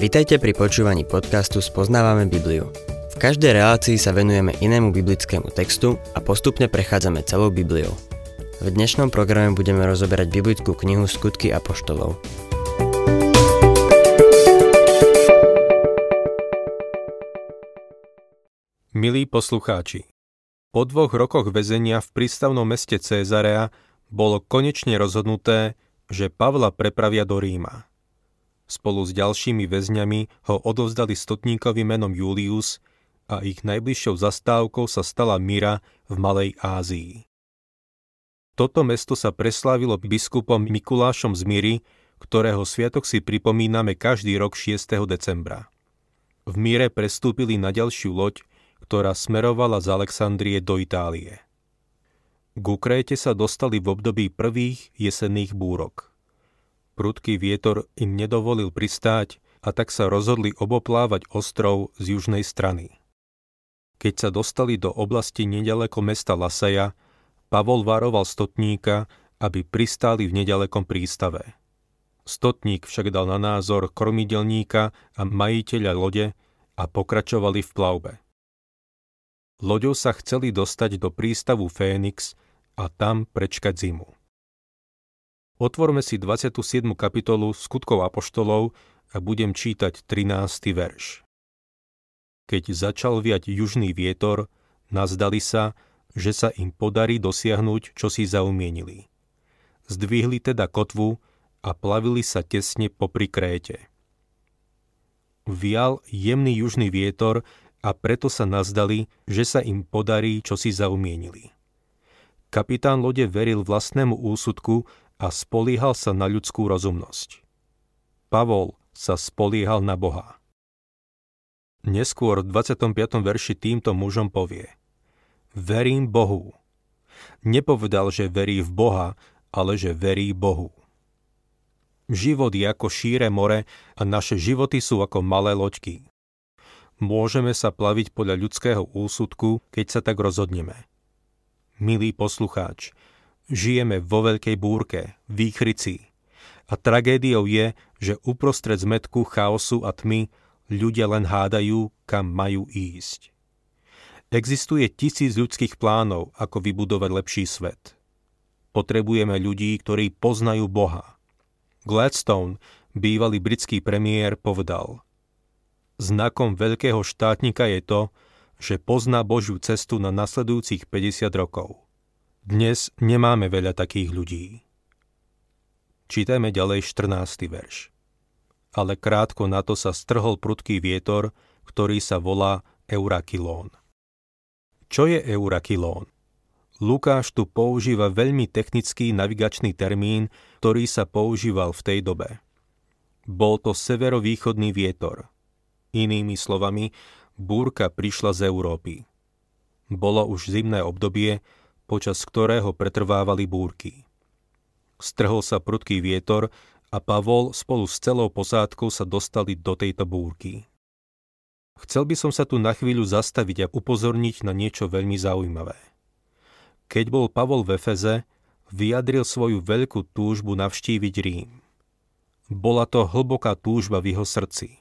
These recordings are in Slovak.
Vitajte pri počúvaní podcastu Spoznávame Bibliu. V každej relácii sa venujeme inému biblickému textu a postupne prechádzame celou Bibliou. V dnešnom programe budeme rozoberať biblickú knihu Skutky apoštolov. Milí poslucháči, po dvoch rokoch väzenia v prístavnom meste Cézarea bolo konečne rozhodnuté, že Pavla prepravia do Ríma. Spolu s ďalšími väzňami ho odovzdali stotníkovi menom Julius a ich najbližšou zastávkou sa stala Myra v Malej Ázii. Toto mesto sa preslávilo biskupom Mikulášom z Myry, ktorého sviatok si pripomíname každý rok 6. decembra. V Míre prestúpili na ďalšiu loď, ktorá smerovala z Alexandrie do Itálie. K Ukréte sa dostali v období prvých jesenných búrok. Prudký vietor im nedovolil pristáť a tak sa rozhodli oboplávať ostrov z južnej strany. Keď sa dostali do oblasti nedaleko mesta Lasaja, Pavol varoval stotníka, aby pristáli v nedalekom prístave. Stotník však dal na názor kormidelníka a majiteľa lode a pokračovali v plavbe. Loďou sa chceli dostať do prístavu Fénix a tam prečkať zimu. Otvorme si 27. kapitolu skutkov apoštolov a budem čítať 13. verš. Keď začal viať južný vietor, nazdali sa, že sa im podarí dosiahnuť, čo si zaumienili. Zdvihli teda kotvu a plavili sa tesne popri Kréte. Vial jemný južný vietor a preto sa nazdali, že sa im podarí, čo si zaumienili. Kapitán lode veril vlastnému úsudku a spolíhal sa na ľudskú rozumnosť. Pavol sa spoliehal na Boha. Neskôr v 25. verši týmto mužom povie Verím Bohu. Nepovedal, že verí v Boha, ale že verí Bohu. Život je ako šíre more a naše životy sú ako malé loďky. Môžeme sa plaviť podľa ľudského úsudku, keď sa tak rozhodneme. Milý poslucháč, Žijeme vo veľkej búrke, výchrici. A tragédiou je, že uprostred zmetku chaosu a tmy ľudia len hádajú, kam majú ísť. Existuje tisíc ľudských plánov, ako vybudovať lepší svet. Potrebujeme ľudí, ktorí poznajú Boha. Gladstone, bývalý britský premiér, povedal Znakom veľkého štátnika je to, že pozná Božiu cestu na nasledujúcich 50 rokov. Dnes nemáme veľa takých ľudí. Čítajme ďalej 14. verš. Ale krátko na to sa strhol prudký vietor, ktorý sa volá Eurakilón. Čo je Eurakilón? Lukáš tu používa veľmi technický navigačný termín, ktorý sa používal v tej dobe. Bol to severovýchodný vietor. Inými slovami, búrka prišla z Európy. Bolo už zimné obdobie, počas ktorého pretrvávali búrky. Strhol sa prudký vietor a Pavol spolu s celou posádkou sa dostali do tejto búrky. Chcel by som sa tu na chvíľu zastaviť a upozorniť na niečo veľmi zaujímavé. Keď bol Pavol v Efeze, vyjadril svoju veľkú túžbu navštíviť Rím. Bola to hlboká túžba v jeho srdci.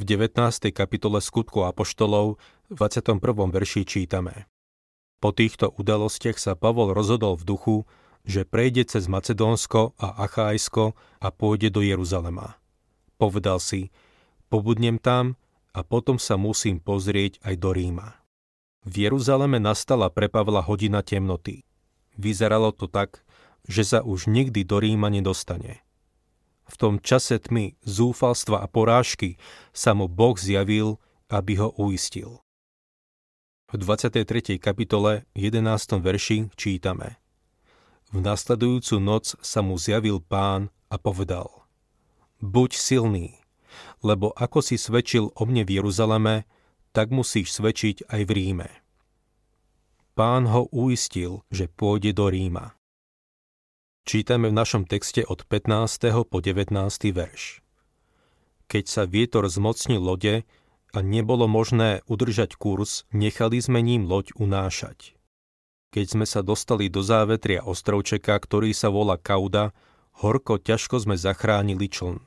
V 19. kapitole skutku Apoštolov v 21. verši čítame po týchto udalostiach sa Pavol rozhodol v duchu, že prejde cez Macedónsko a Achájsko a pôjde do Jeruzalema. Povedal si, pobudnem tam a potom sa musím pozrieť aj do Ríma. V Jeruzaleme nastala pre Pavla hodina temnoty. Vyzeralo to tak, že sa už nikdy do Ríma nedostane. V tom čase tmy, zúfalstva a porážky sa mu Boh zjavil, aby ho uistil. V 23. kapitole 11. verši čítame V nasledujúcu noc sa mu zjavil pán a povedal Buď silný, lebo ako si svedčil o mne v Jeruzaleme, tak musíš svedčiť aj v Ríme. Pán ho uistil, že pôjde do Ríma. Čítame v našom texte od 15. po 19. verš. Keď sa vietor zmocnil lode, a nebolo možné udržať kurz, nechali sme ním loď unášať. Keď sme sa dostali do závetria ostrovčeka, ktorý sa volá Kauda, horko ťažko sme zachránili čln.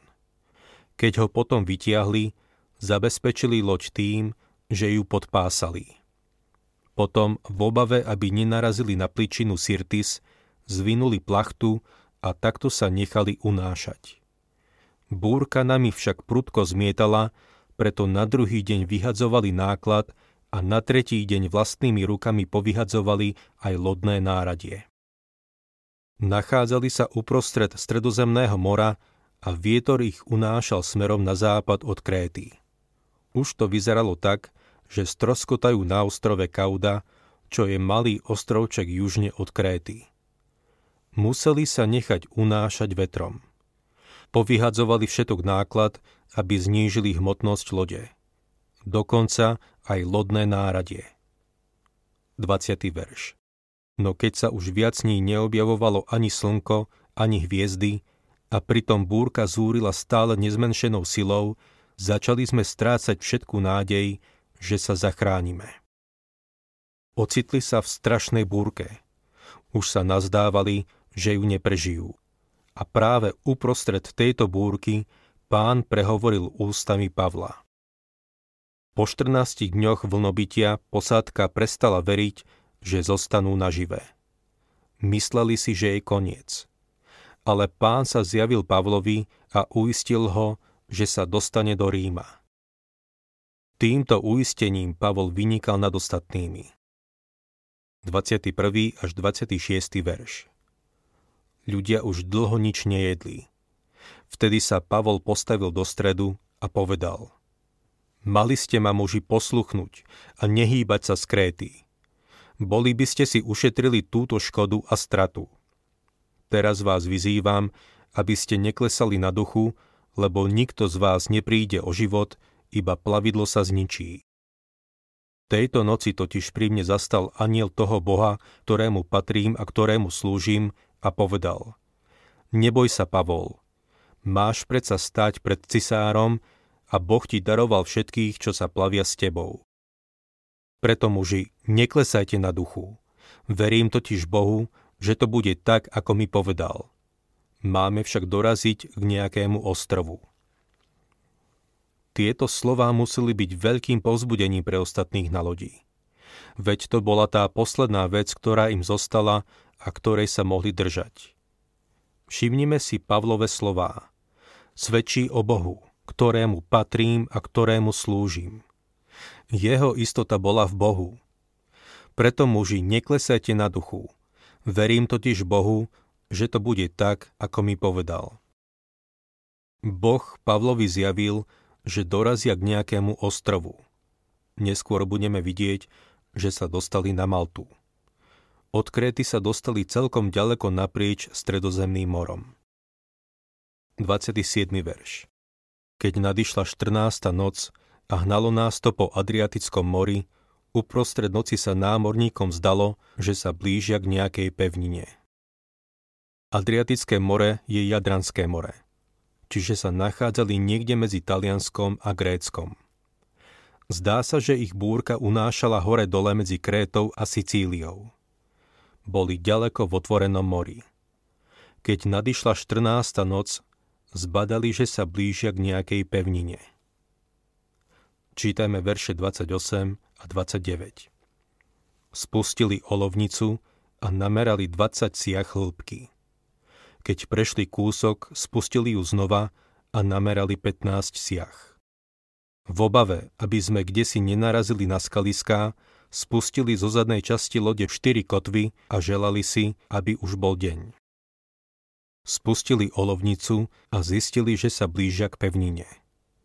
Keď ho potom vytiahli, zabezpečili loď tým, že ju podpásali. Potom, v obave, aby nenarazili na pličinu Sirtis, zvinuli plachtu a takto sa nechali unášať. Búrka nami však prudko zmietala, preto na druhý deň vyhadzovali náklad a na tretí deň vlastnými rukami povyhadzovali aj lodné náradie. Nachádzali sa uprostred Stredozemného mora a vietor ich unášal smerom na západ od Kréty. Už to vyzeralo tak, že stroskotajú na ostrove Kauda, čo je malý ostrovček južne od Kréty. Museli sa nechať unášať vetrom. Povyhadzovali všetok náklad, aby znížili hmotnosť lode. Dokonca aj lodné náradie. 20. verš No keď sa už viac ní neobjavovalo ani slnko, ani hviezdy, a pritom búrka zúrila stále nezmenšenou silou, začali sme strácať všetku nádej, že sa zachránime. Ocitli sa v strašnej búrke. Už sa nazdávali, že ju neprežijú. A práve uprostred tejto búrky pán prehovoril ústami Pavla. Po 14 dňoch vlnobytia posádka prestala veriť, že zostanú naživé. Mysleli si, že je koniec ale pán sa zjavil Pavlovi a uistil ho, že sa dostane do Ríma. Týmto uistením Pavol vynikal nad ostatnými. 21. až 26. verš Ľudia už dlho nič nejedli. Vtedy sa Pavol postavil do stredu a povedal Mali ste ma muži posluchnúť a nehýbať sa z. Boli by ste si ušetrili túto škodu a stratu. Teraz vás vyzývam, aby ste neklesali na duchu, lebo nikto z vás nepríde o život, iba plavidlo sa zničí. Tejto noci totiž pri mne zastal aniel toho Boha, ktorému patrím a ktorému slúžim, a povedal Neboj sa, Pavol, máš predsa stať pred cisárom a Boh ti daroval všetkých, čo sa plavia s tebou. Preto muži, neklesajte na duchu. Verím totiž Bohu, že to bude tak, ako mi povedal. Máme však doraziť k nejakému ostrovu. Tieto slová museli byť veľkým povzbudením pre ostatných na lodi. Veď to bola tá posledná vec, ktorá im zostala a ktorej sa mohli držať. Všimnime si Pavlové slová. Svedčí o Bohu, ktorému patrím a ktorému slúžim. Jeho istota bola v Bohu. Preto muži, neklesajte na duchu, Verím totiž Bohu, že to bude tak, ako mi povedal. Boh Pavlovi zjavil, že dorazia k nejakému ostrovu. Neskôr budeme vidieť, že sa dostali na Maltu. Od Kréty sa dostali celkom ďaleko naprieč stredozemným morom. 27. verš Keď nadišla 14. noc a hnalo nás to po Adriatickom mori, Uprostred noci sa námorníkom zdalo, že sa blížia k nejakej pevnine. Adriatické more je Jadranské more, čiže sa nachádzali niekde medzi Talianskom a Gréckom. Zdá sa, že ich búrka unášala hore-dole medzi Krétou a Sicíliou. Boli ďaleko v otvorenom mori. Keď nadišla 14. noc, zbadali, že sa blížia k nejakej pevnine. Čítajme verše 28 a 29. Spustili olovnicu a namerali 20 siach hĺbky. Keď prešli kúsok, spustili ju znova a namerali 15 siach. V obave, aby sme kde si nenarazili na skaliská, spustili zo zadnej časti lode 4 kotvy a želali si, aby už bol deň. Spustili olovnicu a zistili, že sa blížia k pevnine.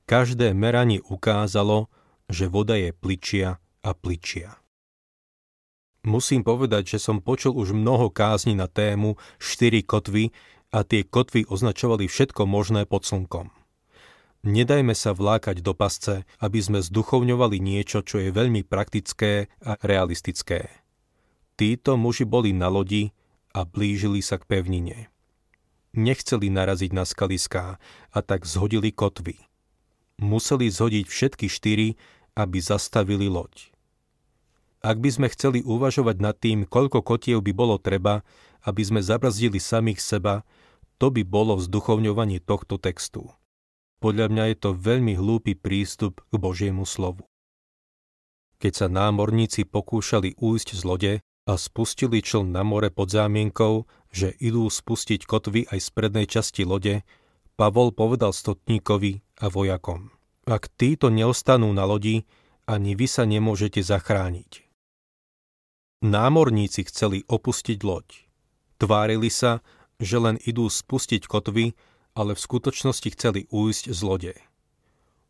Každé meranie ukázalo, že voda je pličia a pličia. Musím povedať, že som počul už mnoho kázni na tému štyri kotvy a tie kotvy označovali všetko možné pod slnkom. Nedajme sa vlákať do pasce, aby sme zduchovňovali niečo, čo je veľmi praktické a realistické. Títo muži boli na lodi a blížili sa k pevnine. Nechceli naraziť na skaliská a tak zhodili kotvy. Museli zhodiť všetky štyri, aby zastavili loď. Ak by sme chceli uvažovať nad tým, koľko kotiev by bolo treba, aby sme zabrzdili samých seba, to by bolo vzduchovňovanie tohto textu. Podľa mňa je to veľmi hlúpy prístup k Božiemu slovu. Keď sa námorníci pokúšali újsť z lode a spustili čln na more pod zámienkou, že idú spustiť kotvy aj z prednej časti lode, Pavol povedal stotníkovi a vojakom. Ak títo neostanú na lodi, ani vy sa nemôžete zachrániť. Námorníci chceli opustiť loď. Tvárili sa, že len idú spustiť kotvy, ale v skutočnosti chceli újsť z lode.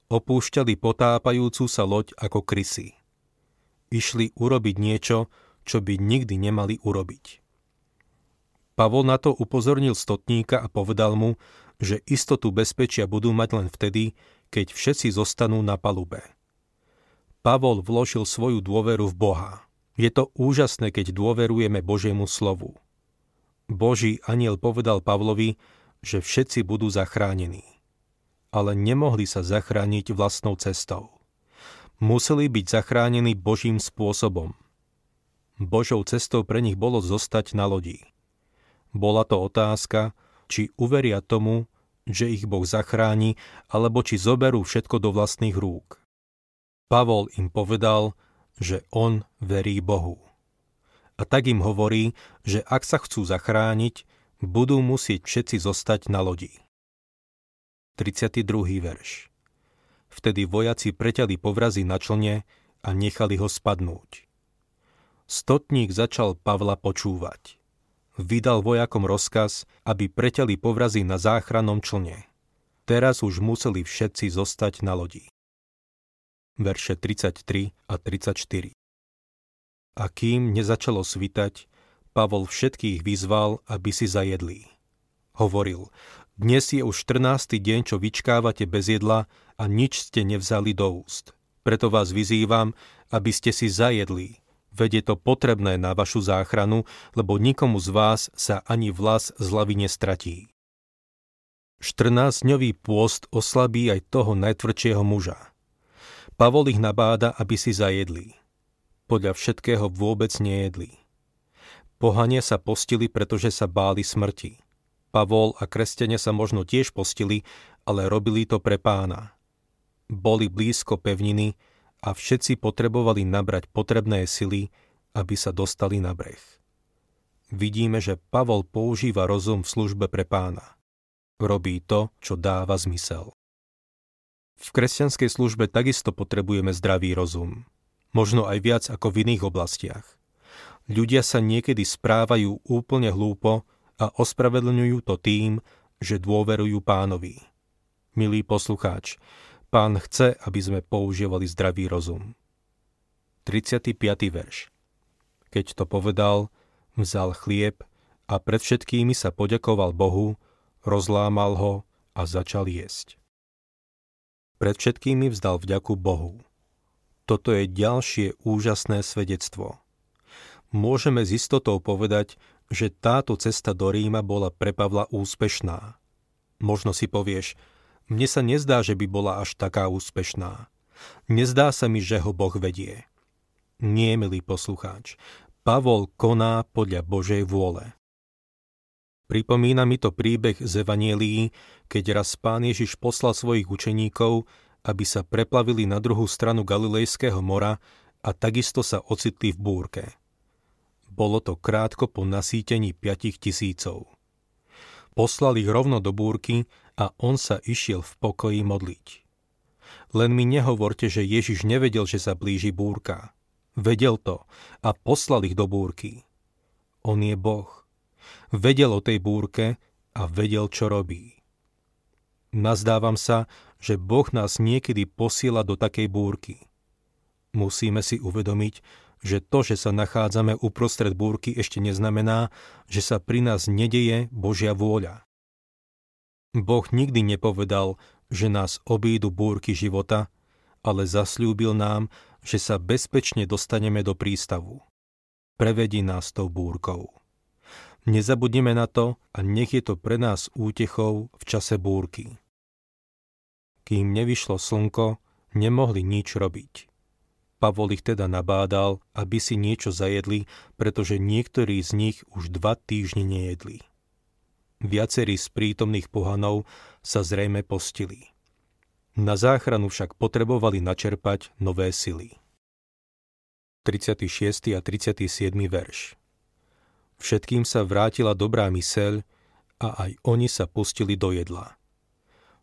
Opúšťali potápajúcu sa loď ako krysy. Išli urobiť niečo, čo by nikdy nemali urobiť. Pavol na to upozornil stotníka a povedal mu, že istotu bezpečia budú mať len vtedy, keď všetci zostanú na palube. Pavol vložil svoju dôveru v Boha. Je to úžasné, keď dôverujeme Božiemu slovu. Boží aniel povedal Pavlovi, že všetci budú zachránení. Ale nemohli sa zachrániť vlastnou cestou. Museli byť zachránení Božím spôsobom. Božou cestou pre nich bolo zostať na lodi. Bola to otázka, či uveria tomu, že ich Boh zachráni, alebo či zoberú všetko do vlastných rúk. Pavol im povedal, že on verí Bohu a tak im hovorí, že ak sa chcú zachrániť, budú musieť všetci zostať na lodi. 32. verš Vtedy vojaci preťali povrazy na člne a nechali ho spadnúť. Stotník začal Pavla počúvať. Vydal vojakom rozkaz, aby preťali povrazy na záchrannom člne. Teraz už museli všetci zostať na lodi. Verše 33 a 34 a kým nezačalo svitať, Pavol všetkých vyzval, aby si zajedli. Hovoril, dnes je už 14. deň, čo vyčkávate bez jedla a nič ste nevzali do úst. Preto vás vyzývam, aby ste si zajedli. Veď to potrebné na vašu záchranu, lebo nikomu z vás sa ani vlas z hlavy nestratí. 14-dňový pôst oslabí aj toho najtvrdšieho muža. Pavol ich nabáda, aby si zajedli podľa všetkého vôbec nejedli. Pohania sa postili, pretože sa báli smrti. Pavol a kresťania sa možno tiež postili, ale robili to pre pána. Boli blízko pevniny a všetci potrebovali nabrať potrebné sily, aby sa dostali na breh. Vidíme, že Pavol používa rozum v službe pre pána. Robí to, čo dáva zmysel. V kresťanskej službe takisto potrebujeme zdravý rozum možno aj viac ako v iných oblastiach. Ľudia sa niekedy správajú úplne hlúpo a ospravedlňujú to tým, že dôverujú pánovi. Milý poslucháč, pán chce, aby sme používali zdravý rozum. 35. verš Keď to povedal, vzal chlieb a pred všetkými sa poďakoval Bohu, rozlámal ho a začal jesť. Pred všetkými vzdal vďaku Bohu. Toto je ďalšie úžasné svedectvo. Môžeme s istotou povedať, že táto cesta do Ríma bola pre Pavla úspešná. Možno si povieš, mne sa nezdá, že by bola až taká úspešná. Nezdá sa mi, že ho Boh vedie. Nie, milý poslucháč, Pavol koná podľa Božej vôle. Pripomína mi to príbeh z Evanielii, keď raz pán Ježiš poslal svojich učeníkov, aby sa preplavili na druhú stranu Galilejského mora a takisto sa ocitli v búrke. Bolo to krátko po nasýtení piatich tisícov. Poslal ich rovno do búrky a on sa išiel v pokoji modliť. Len mi nehovorte, že Ježiš nevedel, že sa blíži búrka. Vedel to a poslal ich do búrky. On je Boh. Vedel o tej búrke a vedel, čo robí. Nazdávam sa, že Boh nás niekedy posiela do takej búrky. Musíme si uvedomiť, že to, že sa nachádzame uprostred búrky, ešte neznamená, že sa pri nás nedeje Božia vôľa. Boh nikdy nepovedal, že nás obídu búrky života, ale zasľúbil nám, že sa bezpečne dostaneme do prístavu. Prevedí nás tou búrkou. Nezabudneme na to a nech je to pre nás útechou v čase búrky kým nevyšlo slnko, nemohli nič robiť. Pavol ich teda nabádal, aby si niečo zajedli, pretože niektorí z nich už dva týždne nejedli. Viacerí z prítomných pohanov sa zrejme postili. Na záchranu však potrebovali načerpať nové sily. 36. a 37. verš Všetkým sa vrátila dobrá myseľ a aj oni sa pustili do jedla.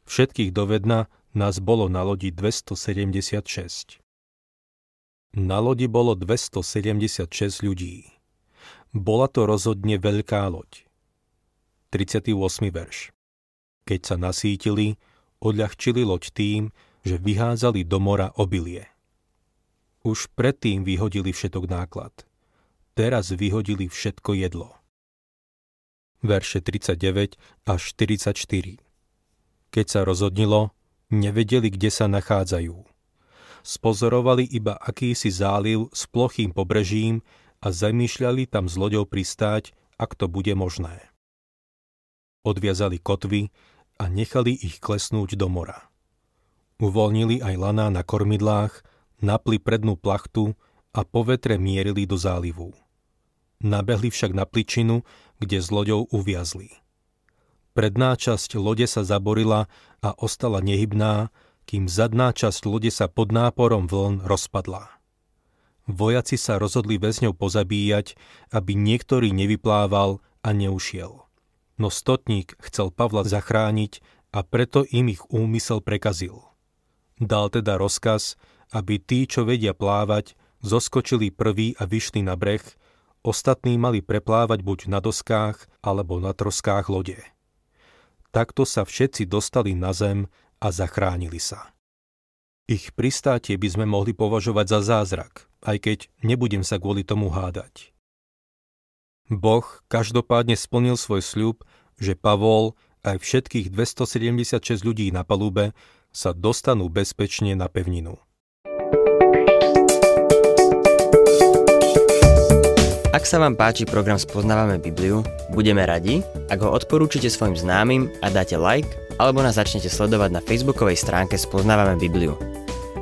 Všetkých dovedna nás bolo na lodi 276. Na lodi bolo 276 ľudí. Bola to rozhodne veľká loď. 38. verš Keď sa nasítili, odľahčili loď tým, že vyhádzali do mora obilie. Už predtým vyhodili všetok náklad. Teraz vyhodili všetko jedlo. Verše 39 až 44 Keď sa rozhodnilo, nevedeli, kde sa nachádzajú. Spozorovali iba akýsi záliv s plochým pobrežím a zamýšľali tam s loďou pristáť, ak to bude možné. Odviazali kotvy a nechali ich klesnúť do mora. Uvoľnili aj laná na kormidlách, napli prednú plachtu a po vetre mierili do zálivu. Nabehli však na pličinu, kde s loďou uviazli. Predná časť lode sa zaborila a ostala nehybná, kým zadná časť lode sa pod náporom vln rozpadla. Vojaci sa rozhodli väzňov pozabíjať, aby niektorý nevyplával a neušiel no stotník chcel Pavla zachrániť a preto im ich úmysel prekazil. Dal teda rozkaz, aby tí, čo vedia plávať, zoskočili prví a vyšli na breh, ostatní mali preplávať buď na doskách alebo na troskách lode. Takto sa všetci dostali na zem a zachránili sa. Ich pristátie by sme mohli považovať za zázrak, aj keď nebudem sa kvôli tomu hádať. Boh každopádne splnil svoj sľub, že Pavol aj všetkých 276 ľudí na palube sa dostanú bezpečne na pevninu. Ak sa vám páči program Spoznávame Bibliu, budeme radi, ak ho odporúčite svojim známym a dáte like, alebo nás začnete sledovať na facebookovej stránke Spoznávame Bibliu.